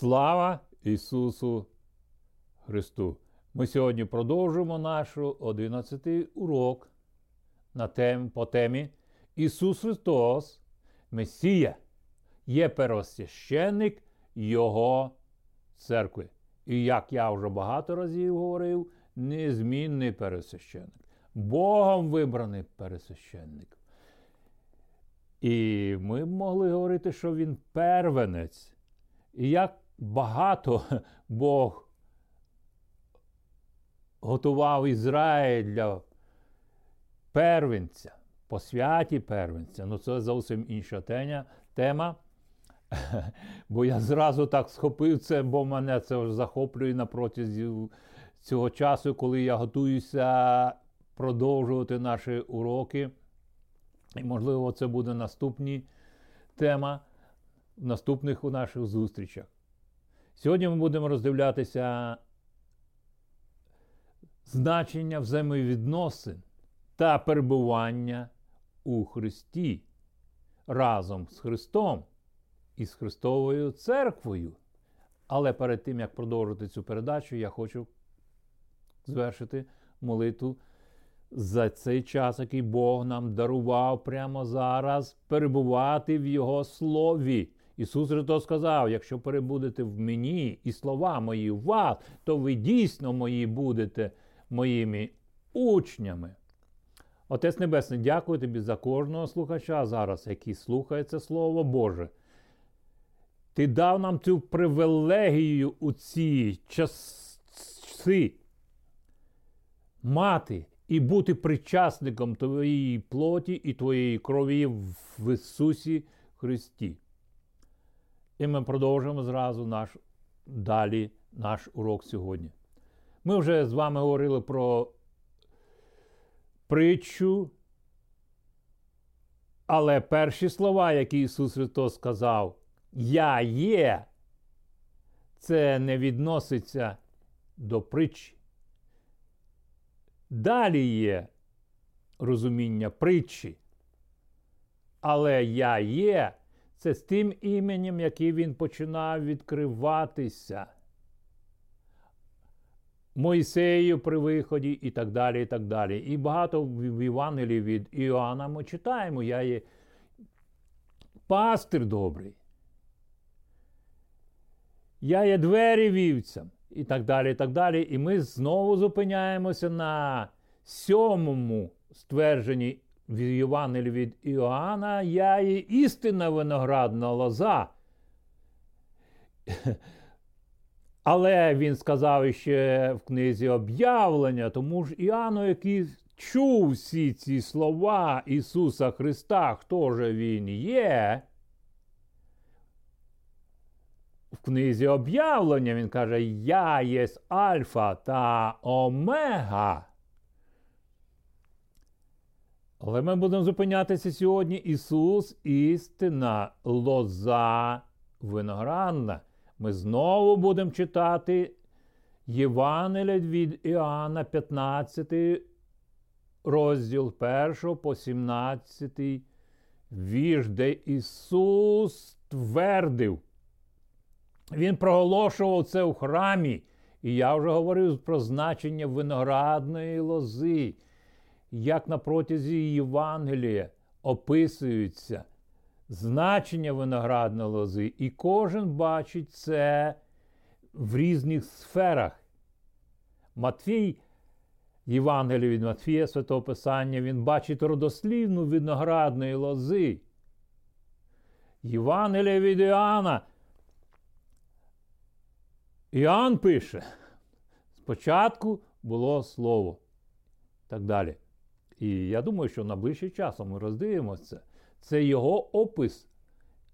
Слава Ісусу Христу! Ми сьогодні продовжуємо наш 11 урок на тем, по темі Ісус Христос, Месія, є первосвященник Його церкви. І як я вже багато разів говорив, незмінний пересвященник, Богом вибраний пересвященник. І ми могли говорити, що він первенець. І як багато Бог готував Ізраїль для первенця, по святі первенця. Ну це зовсім інша тема. Бо я зразу так схопив це, бо мене це захоплює на протязі цього часу, коли я готуюся продовжувати наші уроки. І, можливо, це буде наступні тема в наступних у наших зустрічах. Сьогодні ми будемо роздивлятися значення взаємовідносин та перебування у Христі разом з Христом і з Христовою церквою. Але перед тим, як продовжити цю передачу, я хочу звершити молитву за цей час, який Бог нам дарував прямо зараз, перебувати в Його слові. Ісус Христос сказав: якщо перебудете в мені і слова мої в вас, то ви дійсно мої будете моїми учнями. Отець Небесний, дякую тобі за кожного слухача зараз, який слухає це Слово Боже. Ти дав нам цю привілегію у ці часи мати і бути причасником твоєї плоті і твоєї крові в Ісусі Христі. І ми продовжуємо зразу наш далі наш урок сьогодні. Ми вже з вами говорили про притчу, але перші слова, які Ісус Христос сказав, Я є, це не відноситься до притчі. Далі є розуміння притчі. Але я є це з тим іменем, яким він починав відкриватися. Мойсею при виході і так далі. І так далі. І багато в Євангелії від Іоанна ми читаємо. Я є пастир добрий. Я є двері вівцям. І так далі. І так далі. І ми знову зупиняємося на сьомому ствердженні в Євангелії від Іоанна, я є істинна виноградна лоза. Але він сказав ще в книзі об'явлення, тому ж Іоанну, який чув всі ці слова Ісуса Христа, хто же Він є. В книзі об'явлення він каже: Я є Альфа та Омега. Але ми будемо зупинятися сьогодні Ісус, істина, лоза виноградна. Ми знову будемо читати Євангелія від Іоанна, 15 розділ 1 по 17 вірш, де Ісус твердив. Він проголошував це в храмі. І я вже говорив про значення виноградної лози як на протязі Євангелія описуються значення виноградної лози, і кожен бачить це в різних сферах. Матвій, Євангелія від Матфія, Святого Писання, він бачить родослівну виноградної лози. Євангелія від Іоанна. Іоанн пише, спочатку було слово. Так далі. І я думаю, що на ближчий час ми роздивимося це. Його опис,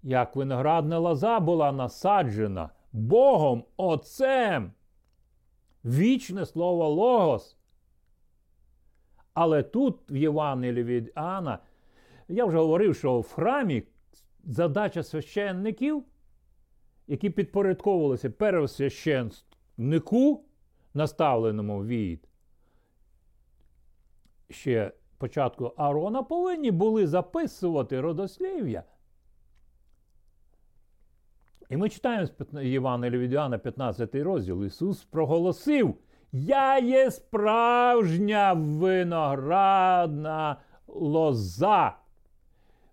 як виноградна лоза була насаджена Богом Отцем. Вічне слово Логос. Але тут, в Євангелії від Іоанна, я вже говорив, що в храмі задача священників, які підпорядковувалися первосвященнику, наставленому від ще початку Аарона, повинні були записувати родослів'я І ми читаємо з Євангелія від Іоанна, 15 розділ. Ісус проголосив: Я є справжня виноградна лоза.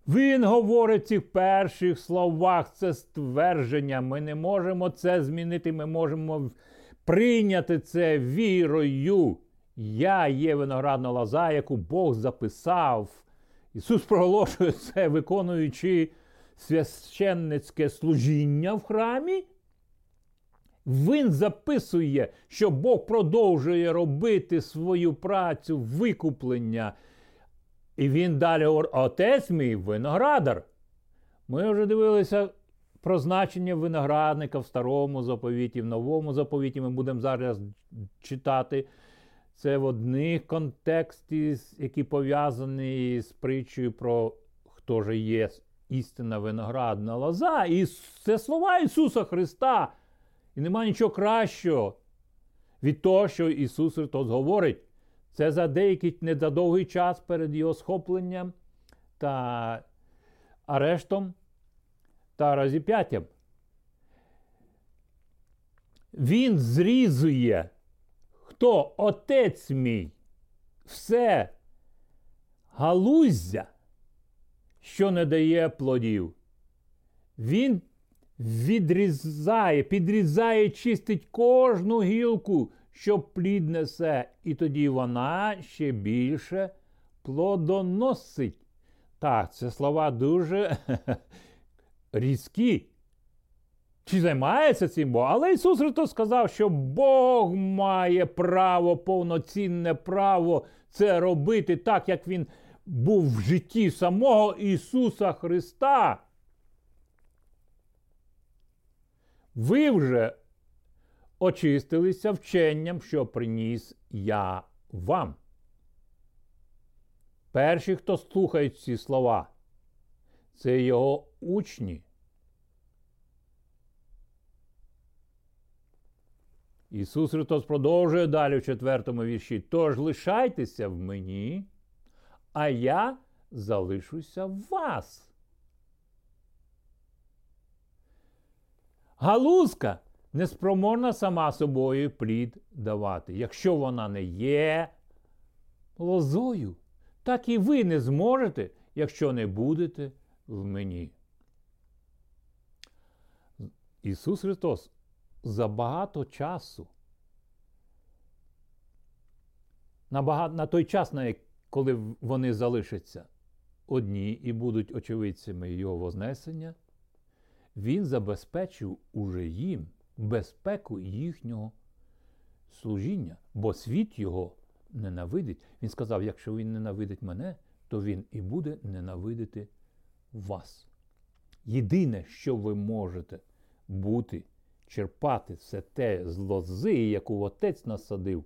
Він говорить цих перших словах, це ствердження. Ми не можемо це змінити, ми можемо прийняти це вірою. Я є виноградна лоза, яку Бог записав. Ісус проголошує це, виконуючи священницьке служіння в храмі. Він записує, що Бог продовжує робити свою працю викуплення. І він далі говорить, отець мій виноградар. Ми вже дивилися про значення виноградника в старому заповіті, в новому заповіті ми будемо зараз читати. Це в одних контексті, які пов'язані з притчею про хто же є істинна виноградна лоза. І це слова Ісуса Христа. І нема нічого кращого від того, що Ісус Христос говорить. Це за деякий не за довгий час перед Його схопленням та арештом та розіп'яттям. Він зрізує, хто отець мій, все галуздя, що не дає плодів. Він відрізає, підрізає, чистить кожну гілку, що плід несе, і тоді вона ще більше плодоносить. Так, це слова дуже різкі. Чи займається цим Бог? Але Ісус Христос сказав, що Бог має право, повноцінне право це робити так, як Він був в житті самого Ісуса Христа. Ви вже очистилися вченням, що приніс я вам. Перші, хто слухають ці слова, це його учні. Ісус Христос продовжує далі в четвертому вірші. Тож лишайтеся в мені, а я залишуся в вас. Галузка неспроможна сама собою плід давати. Якщо вона не є лозою, так і ви не зможете, якщо не будете в мені. Ісус Христос за багато часу, на, багато, на той час, коли вони залишаться одні і будуть очевидцями Його Вознесення, Він забезпечив уже їм безпеку їхнього служіння, бо світ його ненавидить. Він сказав: якщо він ненавидить мене, то він і буде ненавидити вас. Єдине, що ви можете бути, черпати все те з лози, яку отець насадив.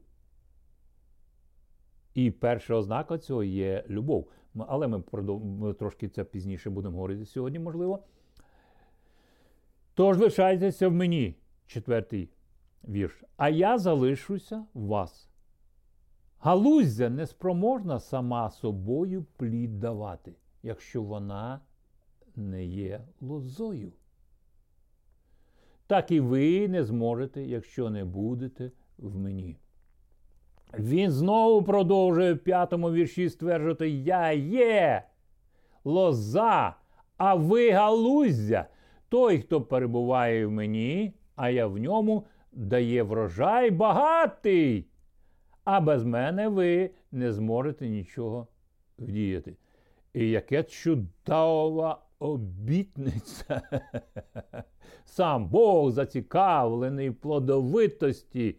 І перша ознака цього є любов. Але ми, ми трошки це пізніше будемо говорити сьогодні, можливо. Тож лишайтеся в мені, четвертий вірш. А я залишуся в вас. Галузя неспроможна сама собою плід давати, якщо вона не є лозою. Так і ви не зможете, якщо не будете в мені. Він знову продовжує в п'ятому вірші стверджувати: Я є лоза, а ви галуздя. Той, хто перебуває в мені, а я в ньому, дає врожай багатий. А без мене ви не зможете нічого вдіяти. І яке чудова обітниця. Сам Бог зацікавлений в плодовитості,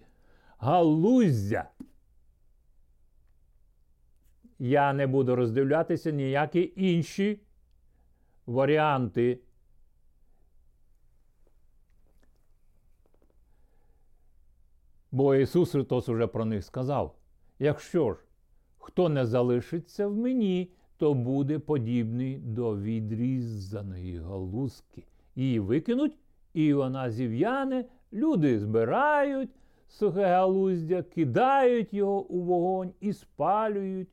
галуздя. Я не буду роздивлятися ніякі інші варіанти Бо Ісус Христос уже про них сказав: якщо ж хто не залишиться в мені, то буде подібний до відрізаної галузки. Її викинуть, і вона зів'яне, люди збирають сухе галуздя, кидають його у вогонь і спалюють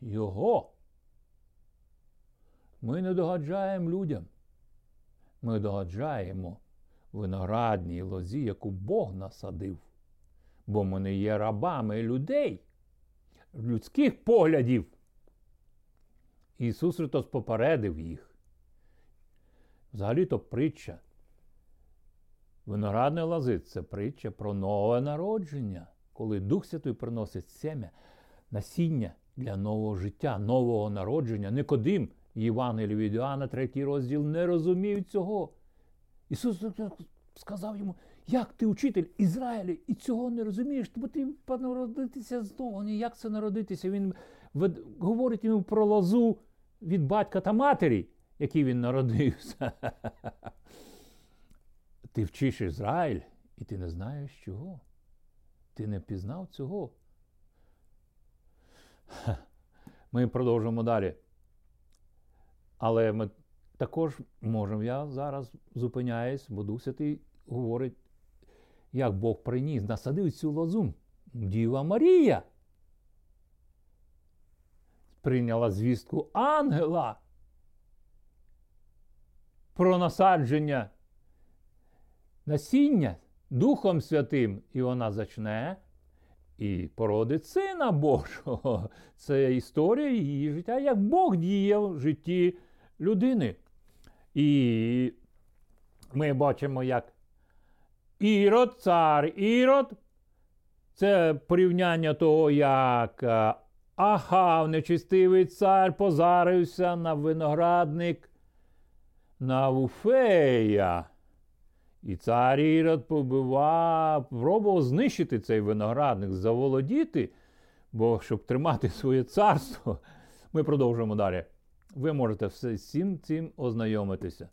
його. Ми не догаджаємо людям. Ми догаджаємо виноградній лозі, яку Бог насадив. Бо ми не є рабами людей, людських поглядів. Ісус Христос попередив їх. Взагалі-то притча. Виноградне лози це притча про нове народження, коли Дух Святий приносить сем'я, насіння для нового життя, нового народження. Никодим, Євангелій від Іоанна, третій розділ, не розуміють цього. Ісус сказав йому, як ти учитель Ізраїля, і цього не розумієш, бо ти народитися знову. Як це народитися? Він говорить йому про лозу від батька та матері, який він народився. Ти вчиш Ізраїль, і ти не знаєш чого. Ти не пізнав цього. Ми продовжимо далі. Але ми також можемо, я зараз зупиняюсь, бо Дух Святий говорить, як Бог приніс, насадив цю лозу. Діва Марія. Прийняла звістку ангела про насадження насіння Духом Святим, і вона зачне і породить Сина Божого. Це історія її життя, як Бог діє в житті людини. І ми бачимо, як Ірод, цар Ірод. Це порівняння того, як е, Ахав, нечистивий цар, позарився на виноградник Навуфея. І цар Ірод побивав, пробував знищити цей виноградник, заволодіти, бо щоб тримати своє царство, ми продовжуємо далі. Ви можете цим цим ознайомитися.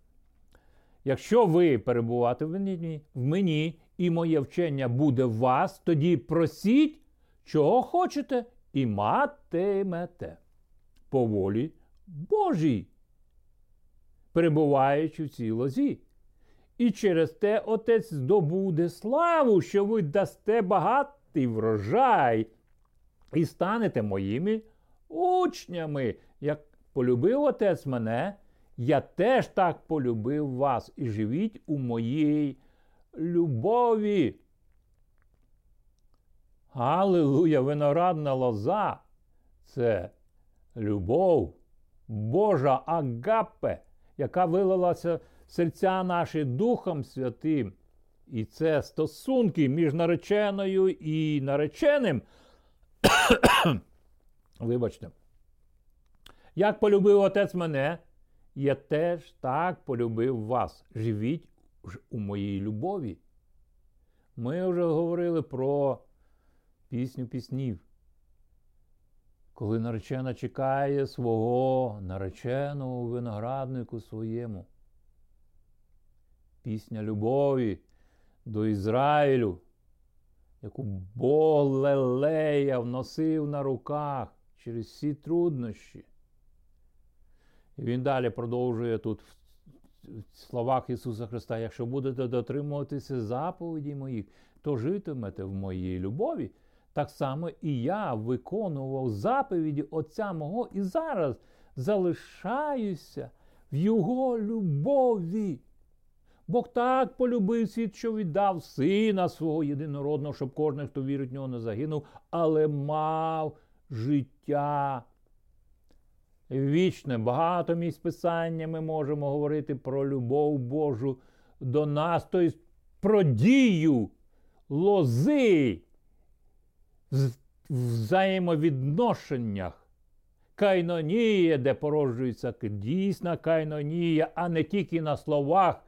Якщо ви перебувати в мені, в мені і моє вчення буде в вас, тоді просіть, чого хочете, і матимете по волі Божій, перебуваючи в цій лозі. І через те Отець здобуде славу, що ви дасте багатий врожай і станете моїми учнями. Як полюбив Отець мене, я теж так полюбив вас і живіть у моїй любові. Аллилуйя, виноградна лоза це любов Божа агапе, яка вилилася в серця наші Духом Святим. І це стосунки між нареченою і нареченим. Вибачте. Як полюбив отець мене, я теж так полюбив вас. Живіть у моїй любові. Ми вже говорили про пісню піснів. Коли наречена чекає свого нареченого винограднику своєму пісня любові до Ізраїлю, яку Бог лелея вносив на руках через всі труднощі. І він далі продовжує тут в словах Ісуса Христа: якщо будете дотримуватися заповіді моїх, то житимете в моїй любові. Так само і я виконував заповіді Отця мого і зараз залишаюся в Його любові. Бог так полюбив світ, що віддав сина свого єдинородного, щоб кожен, хто вірить в нього, не загинув, але мав життя. Вічне, багато місць писання ми можемо говорити про любов Божу до нас, тобто про дію лози в взаємовідношеннях. Кайнонія, де породжується дійсна кайнонія, а не тільки на словах.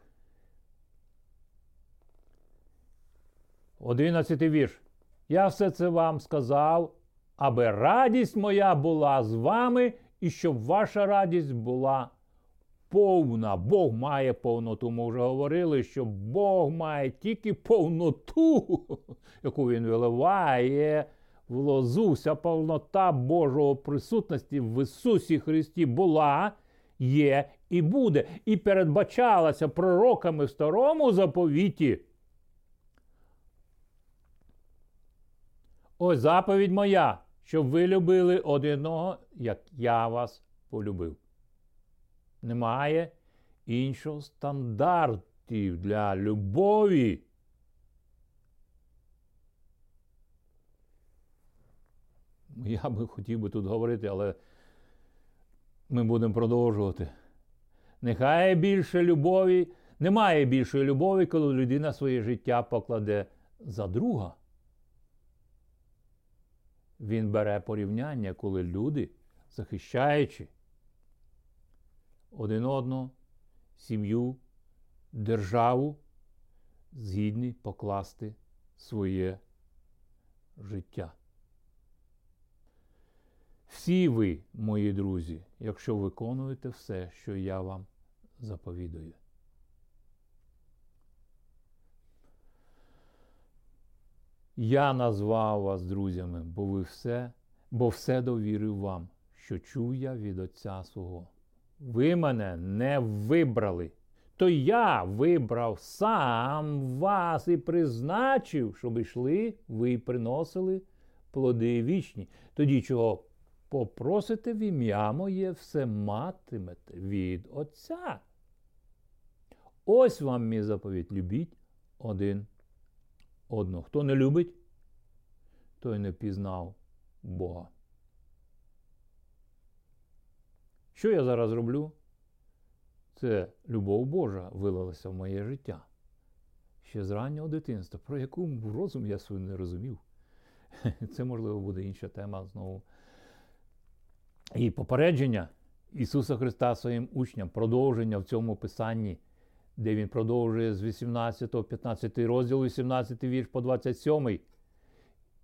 Одинадцятий вірш. Я все це вам сказав, аби радість моя була з вами, і щоб ваша радість була повна. Бог має повноту. Ми вже говорили, що Бог має тільки повноту, яку Він виливає в лозу. Вся повнота Божого присутності в Ісусі Христі була, є і буде, і передбачалася пророками в старому заповіті. Ось заповідь моя, щоб ви любили одного, як я вас полюбив. Немає іншого стандарту для любові. Я би хотів би тут говорити, але ми будемо продовжувати. Нехай більше любові, немає більшої любові, коли людина своє життя покладе за друга. Він бере порівняння, коли люди, захищаючи один одного, сім'ю, державу, згідні покласти своє життя. Всі ви, мої друзі, якщо виконуєте все, що я вам заповідую. Я назвав вас друзями, бо ви все, бо все довірив вам, що чув я від Отця свого. Ви мене не вибрали, то я вибрав сам вас і призначив, щоб йшли, ви приносили плоди вічні. Тоді чого попросите в ім'я моє, все матимете від Отця. Ось вам мій заповідь любіть один одного. Хто не любить, той не пізнав Бога. Що я зараз роблю? Це любов Божа вилилася в моє життя. Ще з раннього дитинства, про яку розум я свою не розумів. Це, можливо, буде інша тема знову. І попередження Ісуса Христа своїм учням, продовження в цьому писанні, де Він продовжує з 18, 15 розділ, 18 вірш по 27.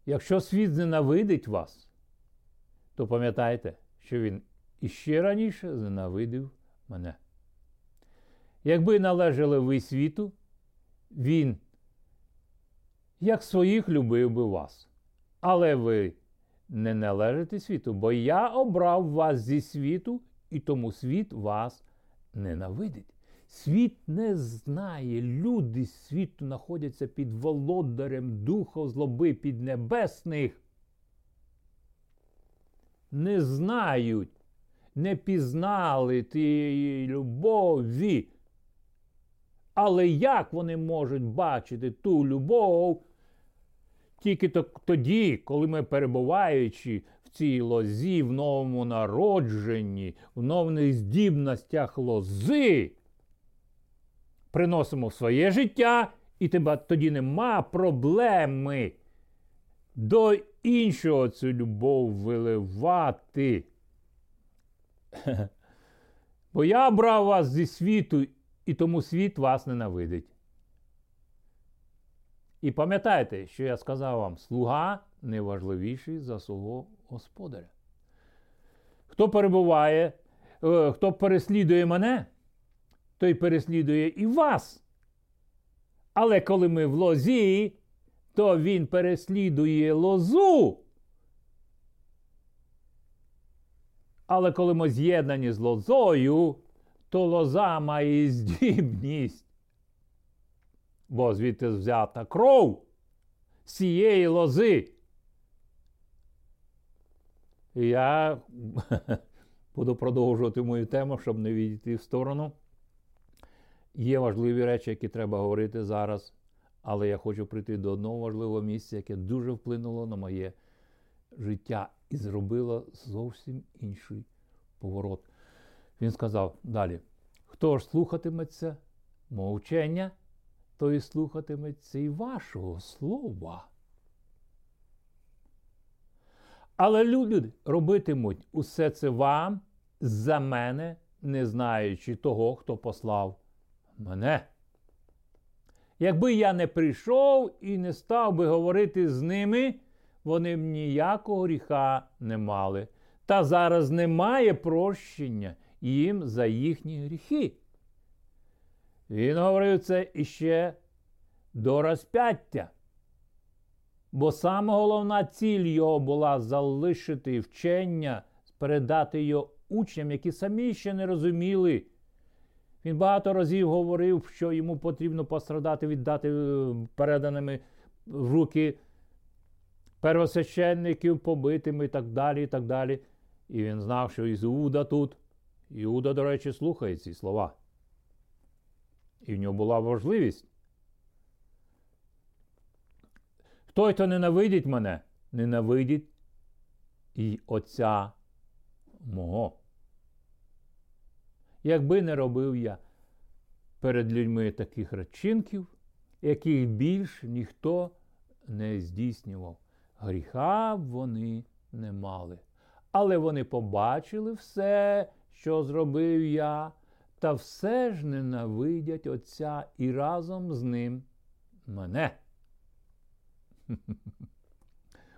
Якщо світ зненавидить вас, то пам'ятайте, що Він іще раніше зненавидив мене. Якби належали ви світу, Він, як своїх, любив би вас. Але ви не належите світу, бо я обрав вас зі світу, і тому світ вас ненавидить. Світ не знає, люди світу знаходяться під володарем духа злоби піднебесних. Не знають, не пізнали тієї любові. Але як вони можуть бачити ту любов? Тільки тоді, коли ми перебуваючи в цій лозі, в новому народженні, в нових здібностях лози, приносимо в своє життя, і тебе тоді нема проблеми до іншого цю любов виливати. Бо я брав вас зі світу, і тому світ вас ненавидить. І пам'ятайте, що я сказав вам, слуга не важливіший за свого господаря. Хто перебуває, е, хто переслідує мене, той переслідує і вас. Але коли ми в лозі, то він переслідує лозу. Але коли ми з'єднані з лозою, то лоза має здібність бо звідти взята кров з цієї лози. І я буду продовжувати мою тему, щоб не відійти в сторону. Є важливі речі, які треба говорити зараз, але я хочу прийти до одного важливого місця, яке дуже вплинуло на моє життя і зробило зовсім інший поворот. Він сказав далі: хто ж слухатиметься мовчення, то і слухатиметься і вашого слова. Але люди робитимуть усе це вам за мене, не знаючи того, хто послав мене. Якби я не прийшов і не став би говорити з ними, вони б ніякого гріха не мали. Та зараз немає прощення їм за їхні гріхи. Він говорив це іще до розп'яття. Бо саме головна ціль його була залишити вчення, передати його учням, які самі ще не розуміли. Він багато разів говорив, що йому потрібно пострадати, віддати е, переданими в руки первосвященників, побитими і так далі. І так далі. І він знав, що Іуда тут. Іуда, до речі, слухає ці слова. І в нього була важливість. Той, хто ненавидить мене, ненавидить і Отця мого. Якби не робив я перед людьми таких речинків, яких більш ніхто не здійснював. Гріха вони не мали. Але вони побачили все, що зробив я, та все ж ненавидять Отця і разом з ним мене.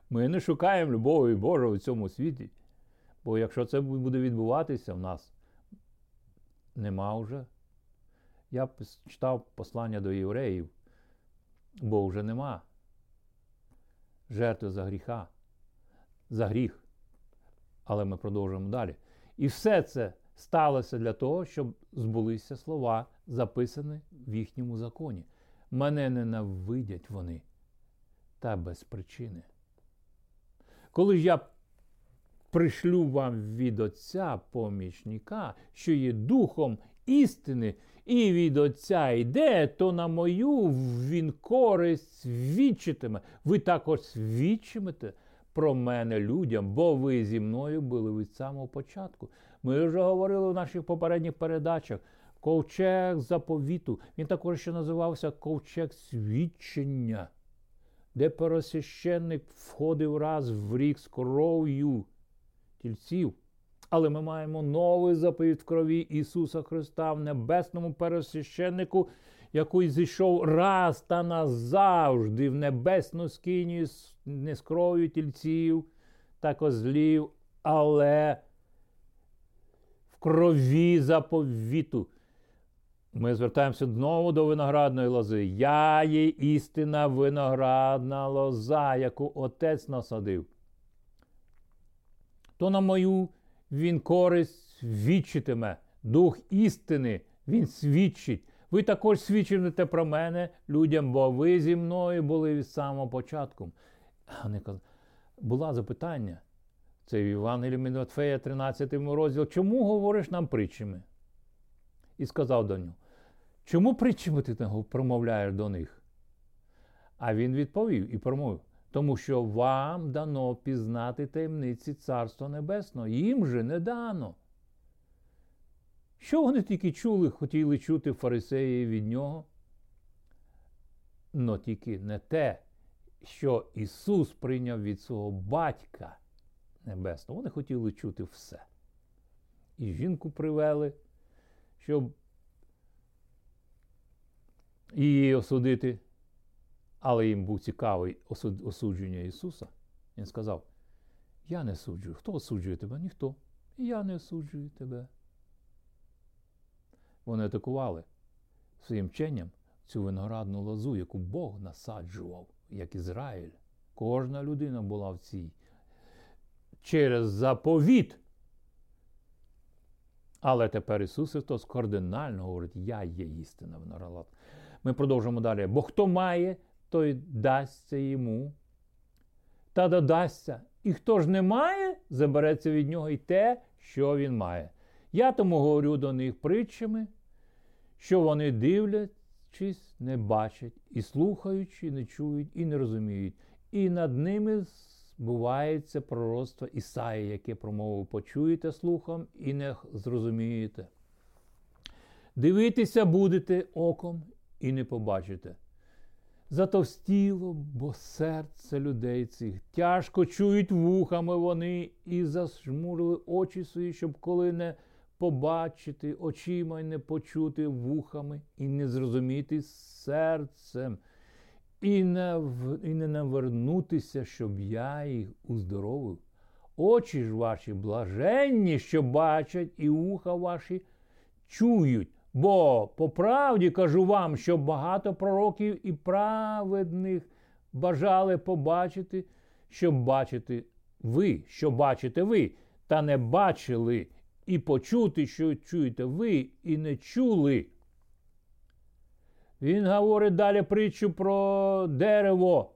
Ми не шукаємо любові Божої у цьому світі. Бо якщо це буде відбуватися в нас, нема вже. Я читав послання до євреїв, бо вже нема жертви за гріха, за гріх. Але ми продовжуємо далі. І все це сталося для того, щоб збулися слова, записані в їхньому законі. Мене ненавидять вони та без причини. Коли ж я пришлю вам від Отця помічника, що є духом істини, і від Отця йде, то на мою він користь свідчитиме. Ви також свідчимете про мене людям, бо ви зі мною були від самого початку. Ми вже говорили в наших попередніх передачах. Ковчег заповіту. Він також ще називався ковчег свідчення, де пересвященник входив раз в рік з кров'ю тільців. Але ми маємо новий заповіт в крові Ісуса Христа в небесному пересвященнику, який зійшов раз та назавжди в небесну скинію не з кров'ю тільців та козлів, але крові заповіту. Ми звертаємося знову до виноградної лози. Я є істина виноградна лоза, яку отець насадив. То на мою він користь свідчитиме, дух істини, він свідчить. Ви також свідчите про мене людям, бо ви зі мною були від самого початку. Була запитання. Це в Івангелії Матфея, 13 розділ. Чому говориш нам притчами? І сказав до нього, чому притчами ти промовляєш до них? А він відповів і промовив тому що вам дано пізнати таємниці Царства Небесного, їм же не дано. Що вони тільки чули, хотіли чути фарисеї від нього? Но тільки не те, що Ісус прийняв від свого Батька Небесного. Вони хотіли чути все. І жінку привели, щоб її осудити. Але їм був цікавий осудження Ісуса. Він сказав: Я не суджую. Хто осуджує тебе? Ніхто. І я не осуджую тебе. Вони атакували своїм вченням цю виноградну лозу, яку Бог насаджував, як Ізраїль. Кожна людина була в цій. Через заповіт. Але тепер Ісус Христос кардинально говорить: Я є істина виноград. Ми продовжуємо далі. Бо хто має, той дасться йому та додасться. І хто ж не має, забереться від нього і те, що він має. Я тому говорю до них притчами, що вони дивлячись, не бачать, і слухаючи, не чують, і не розуміють. І над ними збувається пророцтво Ісаї, яке промовив почуєте слухом і не зрозумієте. Дивитися будете оком і не побачите. Затовстіло, бо серце людей цих тяжко чують вухами вони і зажмурили очі свої, щоб коли не побачити очима й не почути вухами, і не зрозуміти серцем, і не навернутися, щоб я їх уздоровив. Очі ж ваші блаженні, що бачать, і вуха ваші чують. Бо по правді кажу вам, що багато пророків і праведних бажали побачити, щоб бачити ви, що бачите ви, та не бачили, і почути, що чуєте ви, і не чули. Він говорить далі притчу про дерево.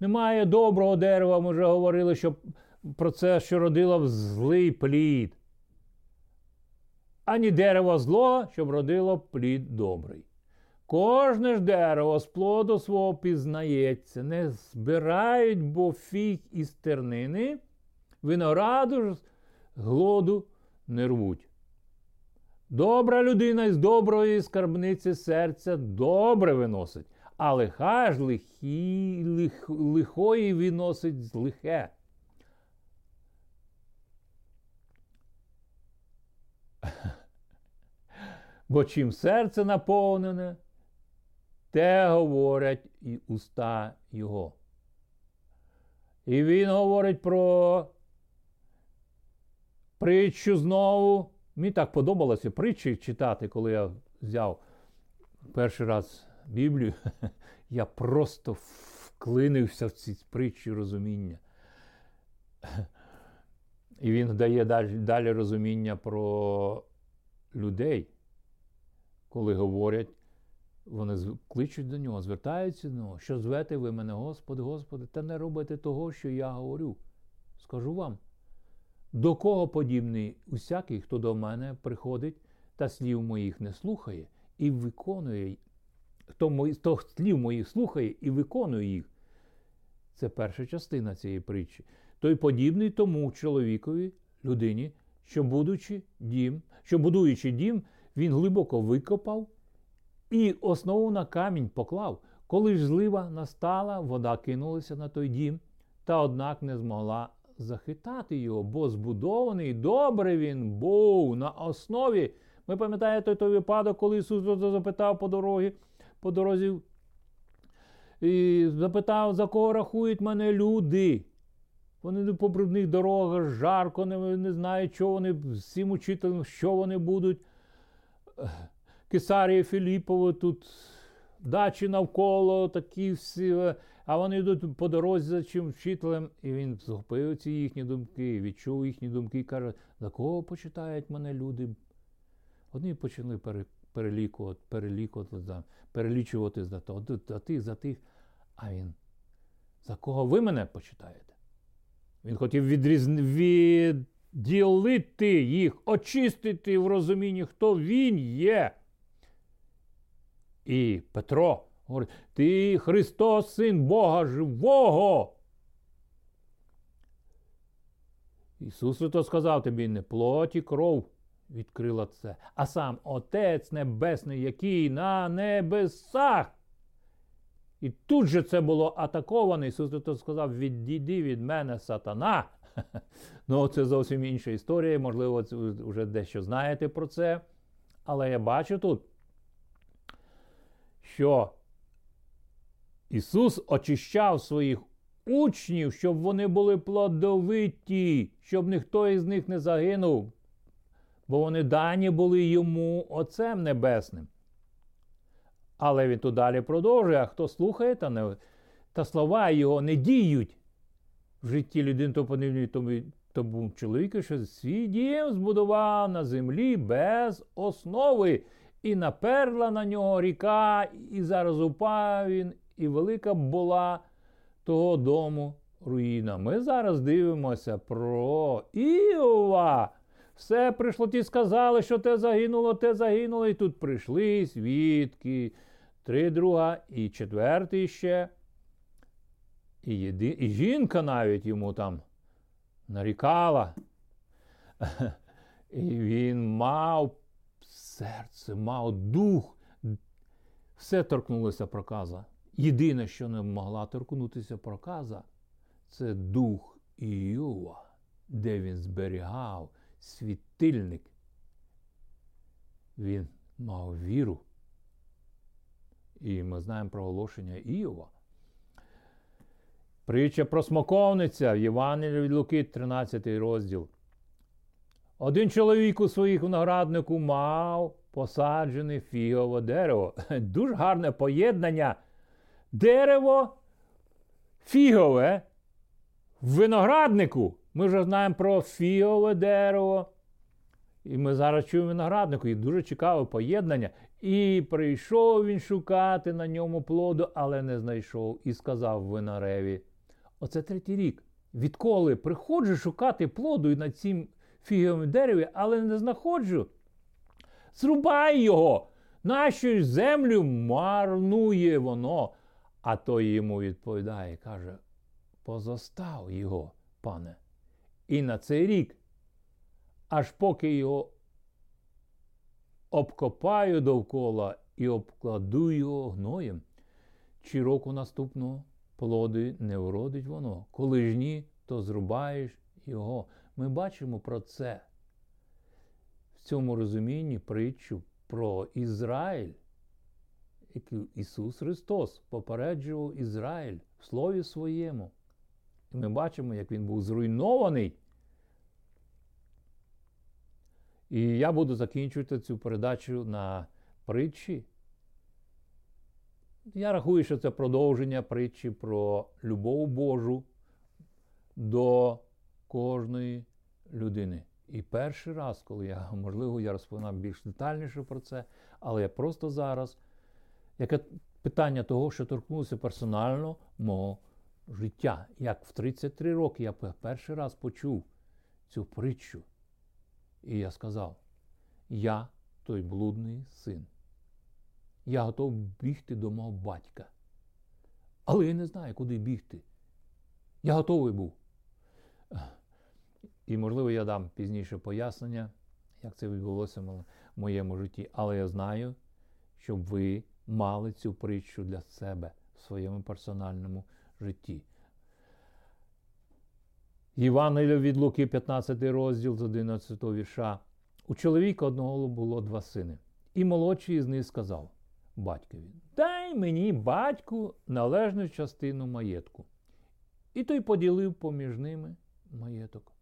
Немає доброго дерева, ми вже говорили, що про це, що родило в злий плід. ані дерево зло, щоб родило плід добрий. Кожне ж дерево з плоду свого пізнається, не збирають, бо фіг із тернини, винограду ж глоду не рвуть. Добра людина із доброї скарбниці серця добре виносить, а лиха ж лихі, лих, лихої виносить лихе. Бо чим серце наповнене, те говорять і уста його. І він говорить про притчу знову. Мені так подобалося притчі читати, коли я взяв перший раз Біблію. Я просто вклинився в ці притчі розуміння. І він дає далі, розуміння про людей, коли говорять, вони кличуть до нього, звертаються до нього, що звете ви мене, Господи, Господи, та не робите того, що я говорю. Скажу вам. До кого подібний усякий, хто до мене приходить та слів моїх не слухає і виконує, хто, мої, хто слів моїх слухає і виконує їх. Це перша частина цієї притчі. Той подібний тому чоловікові, людині, що будучи дім, що будуючи дім, він глибоко викопав і основу на камінь поклав. Коли ж злива настала, вода кинулася на той дім, та однак не змогла захитати його, бо збудований добре він був на основі. Ми пам'ятаєте той випадок, коли Ісус запитав по дорозі, по дорозі і запитав, за кого рахують мене люди. Вони по брудних дорогах, жарко, не, не знають, що вони всім учителям, що вони будуть. Кесарія Філіпова тут дачі навколо, такі всі. А вони йдуть по дорозі за чим вчителем, і він згопив ці їхні думки, відчув їхні думки і каже, за кого почитають мене люди? Одні почали перелікувати, перелікувати, перелічувати за то, за тих, за тих. А він, за кого ви мене почитаєте? Він хотів відріз... відділити їх, очистити в розумінні, хто він є. І Петро говорить, ти Христос, син Бога живого. Ісус то сказав тобі, не плоті кров відкрила це, а сам Отець Небесний, який на небесах. І тут же це було атаковано. Ісус то сказав: відійди від мене сатана. Ну, це зовсім інша історія. Можливо, вже дещо знаєте про це. Але я бачу тут, що Ісус очищав своїх учнів, щоб вони були плодовиті, щоб ніхто із них не загинув, бо вони дані були йому Отцем Небесним. Але він тут далі продовжує, а хто слухає, та не, та слова його не діють в житті людини, то подивлює тому, тому чоловіку, що свій дім збудував на землі без основи, і наперла на нього ріка, і зараз упав він, і велика була того дому руїна. Ми зараз дивимося про Іова. Все прийшло, ті сказали, що те загинуло, те загинуло, і тут прийшли свідки, три друга і четвертий ще. І, єди... і жінка навіть йому там нарікала. І він мав серце, мав дух. Все торкнулося проказа. Єдине, що не могла торкнутися проказа, це дух Іова, де він зберігав світильник. Він мав віру. І ми знаємо про оголошення Іова. Притча про смоковниця в Євангелії від Луки, 13 розділ. Один чоловік у своїх винограднику мав посаджене фігове дерево. Дуже гарне поєднання. Дерево фігове в винограднику. Ми вже знаємо про фігове дерево. І ми зараз чуємо винограднику, і дуже цікаве поєднання. І прийшов він шукати на ньому плоду, але не знайшов, і сказав винореві. Оце третій рік. Відколи приходжу шукати плоду на цім фіговому дереві, але не знаходжу. Зрубай його! Нашу землю марнує воно. А той йому відповідає, каже: позостав його, пане. І на цей рік, аж поки його обкопаю довкола і обкладу його гноєм, чи року наступного плоди не вродить воно. Коли ж ні, то зрубаєш його. Ми бачимо про це в цьому розумінні притчу про Ізраїль. Ісус Христос попереджував Ізраїль в Слові Своєму. І ми бачимо, як він був зруйнований. І я буду закінчувати цю передачу на притчі. Я рахую, що це продовження притчі про любов Божу до кожної людини. І перший раз, коли я, можливо, я розповідав більш детальніше про це, але я просто зараз, яке питання того, що торкнулося персонально мого життя. Як в 33 роки я перший раз почув цю притчу. І я сказав: я той блудний син. Я готов бігти до мого батька. Але я не знаю, куди бігти. Я готовий був. І, можливо, я дам пізніше пояснення, як це відбулося в моєму житті. Але я знаю, щоб ви мали цю притчу для себе в своєму персональному житті. Євангелія від Луки, 15 розділ з 11 вірша. У чоловіка одного було два сини. І молодший із них сказав батькові: Дай мені, батьку, належну частину маєтку. І той поділив поміж ними маєток.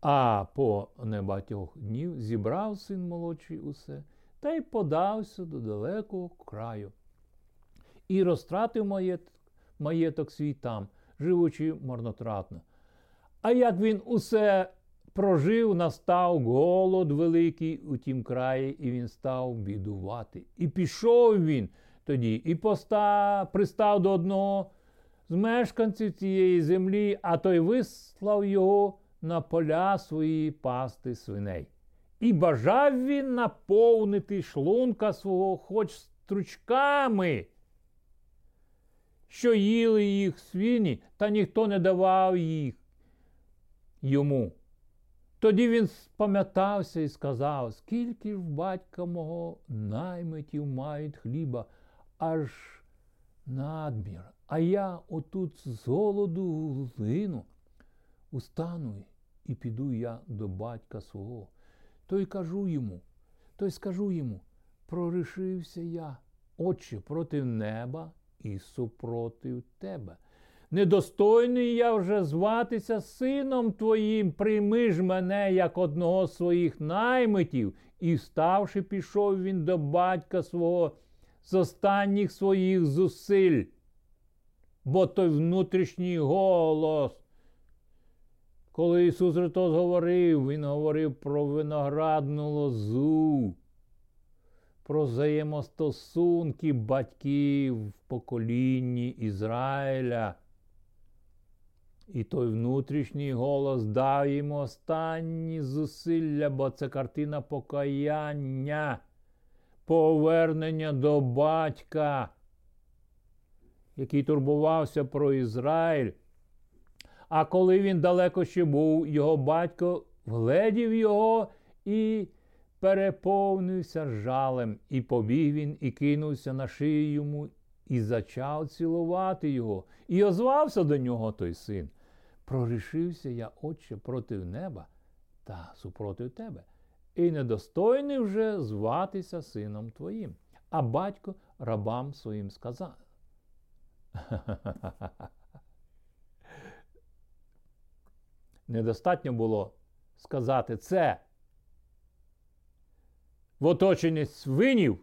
А по небагатьох днів зібрав син молодший усе та й подався до далекого краю. І розтратив маєток, маєток свій там, живучи марнотратно. А як він усе прожив, настав голод великий у тім краї, і він став бідувати. І пішов він тоді, і постав, пристав до одного з мешканців цієї землі, а той вислав його на поля свої пасти свиней. І бажав він наповнити шлунка свого хоч стручками, що їли їх свині, та ніхто не давав їх йому. Тоді він спам'ятався і сказав, скільки ж батька мого наймитів мають хліба, аж надмір, а я отут з голоду глину. Устану і піду я до батька свого. То й кажу йому, то й скажу йому, прорішився я, Отче, проти неба і супротив тебе. Недостойний я вже зватися сином твоїм, прийми ж мене як одного з своїх наймитів, і, вставши, пішов він до батька свого з останніх своїх зусиль. Бо той внутрішній голос коли Ісус Христос говорив, Він говорив про виноградну лозу, про взаємостосунки батьків в поколінні Ізраїля. І той внутрішній голос дав йому останні зусилля, бо це картина покаяння, повернення до батька, який турбувався про Ізраїль. А коли він далеко ще був, його батько вгледів його і переповнився жалем, і побіг він, і кинувся на шию йому, і зачав цілувати його, і озвався до нього той син. Прорішився я, Отче, проти неба та супротив тебе, і недостойний вже зватися сином твоїм. А батько рабам своїм сказав. недостатньо було сказати це в оточенні свинів.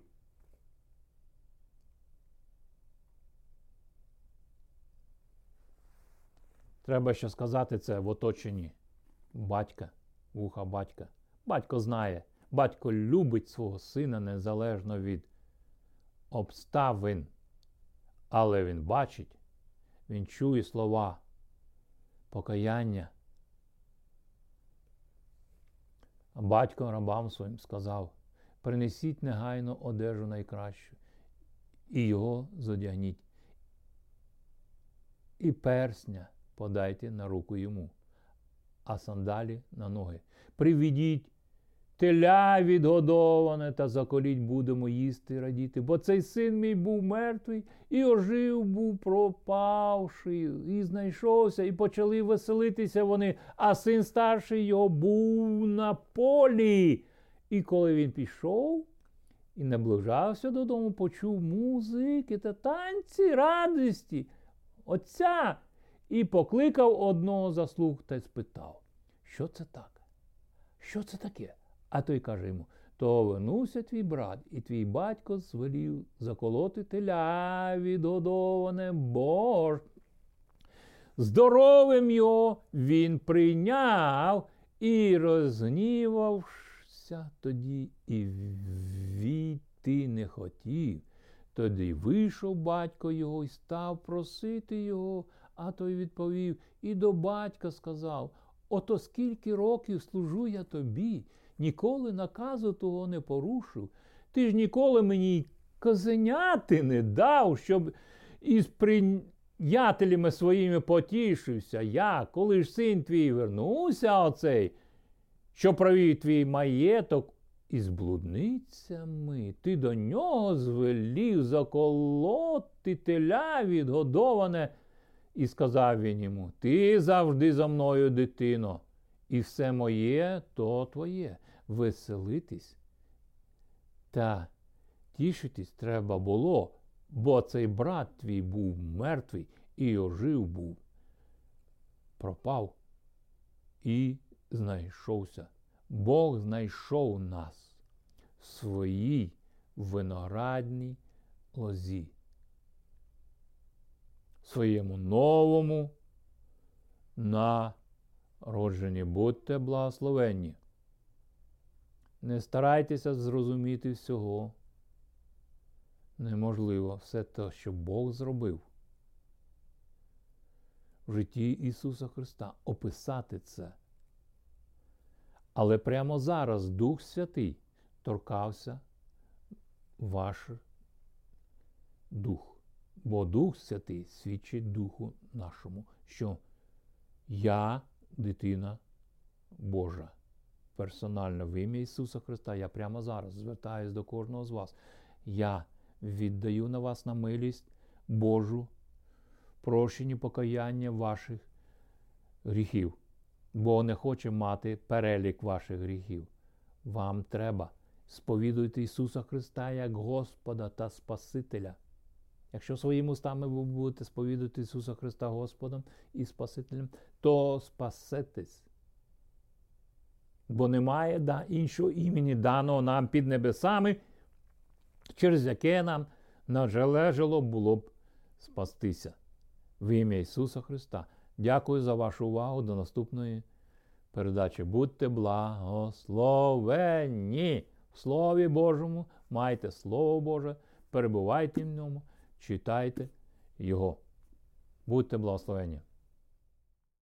Треба ще сказати це в оточенні батька, вуха батька. Батько знає, батько любить свого сина незалежно від обставин. Але він бачить, він чує слова покаяння А батько рабам своїм сказав: принесіть негайно одежу найкращу, і його зодягніть. І персня подайте на руку йому, а сандалі на ноги. Приведіть теля відгодоване та заколіть будемо їсти і радіти. Бо цей син мій був мертвий і ожив був пропавший, і знайшовся, і почали веселитися вони, а син старший його був на полі. І коли він пішов і наближався додому, почув музики та танці радості отця і покликав одного заслуг та спитав, що це так? Що це таке? А той каже йому: то вернувся твій брат, і твій батько звелів заколоти теля відгодоване, бо ж здоровим його він прийняв і розгнівався тоді, і війти не хотів. Тоді вийшов батько його і став просити його, а той відповів і до батька сказав: Ото скільки років служу я тобі, ніколи наказу того не порушив. Ти ж ніколи мені й козеняти не дав, щоб із приятелями своїми потішився. Я, коли ж син твій вернувся, оцей, що провів твій маєток із блудницями, ти до нього звелів заколоти теля відгодоване. І сказав він йому: Ти завжди за мною, дитино, і все моє то твоє. Веселитись. Та тішитись треба було, бо цей брат твій був мертвий і ожив був, пропав і знайшовся. Бог знайшов нас в своїй виноградній лозі своєму новому народженні. Будьте благословенні. Не старайтеся зрозуміти всього. Неможливо все те, що Бог зробив в житті Ісуса Христа, описати це. Але прямо зараз Дух Святий торкався ваш дух. Бо Дух Святий свідчить Духу нашому, що я дитина Божа. Персонально в ім'я Ісуса Христа, я прямо зараз звертаюсь до кожного з вас. Я віддаю на вас на милість Божу, прощені покаяння ваших гріхів, бо не хоче мати перелік ваших гріхів. Вам треба сповідуйте Ісуса Христа як Господа та Спасителя. Якщо своїми устами ви будете сповідати Ісуса Христа Господом і Спасителем, то спасетесь. Бо немає да, іншого імені, даного нам під небесами, через яке нам належало було б спастися. В ім'я Ісуса Христа. Дякую за вашу увагу. До наступної передачі. Будьте благословенні! В Слові Божому, майте Слово Боже, перебувайте в ньому читайте його. Будьте благословені!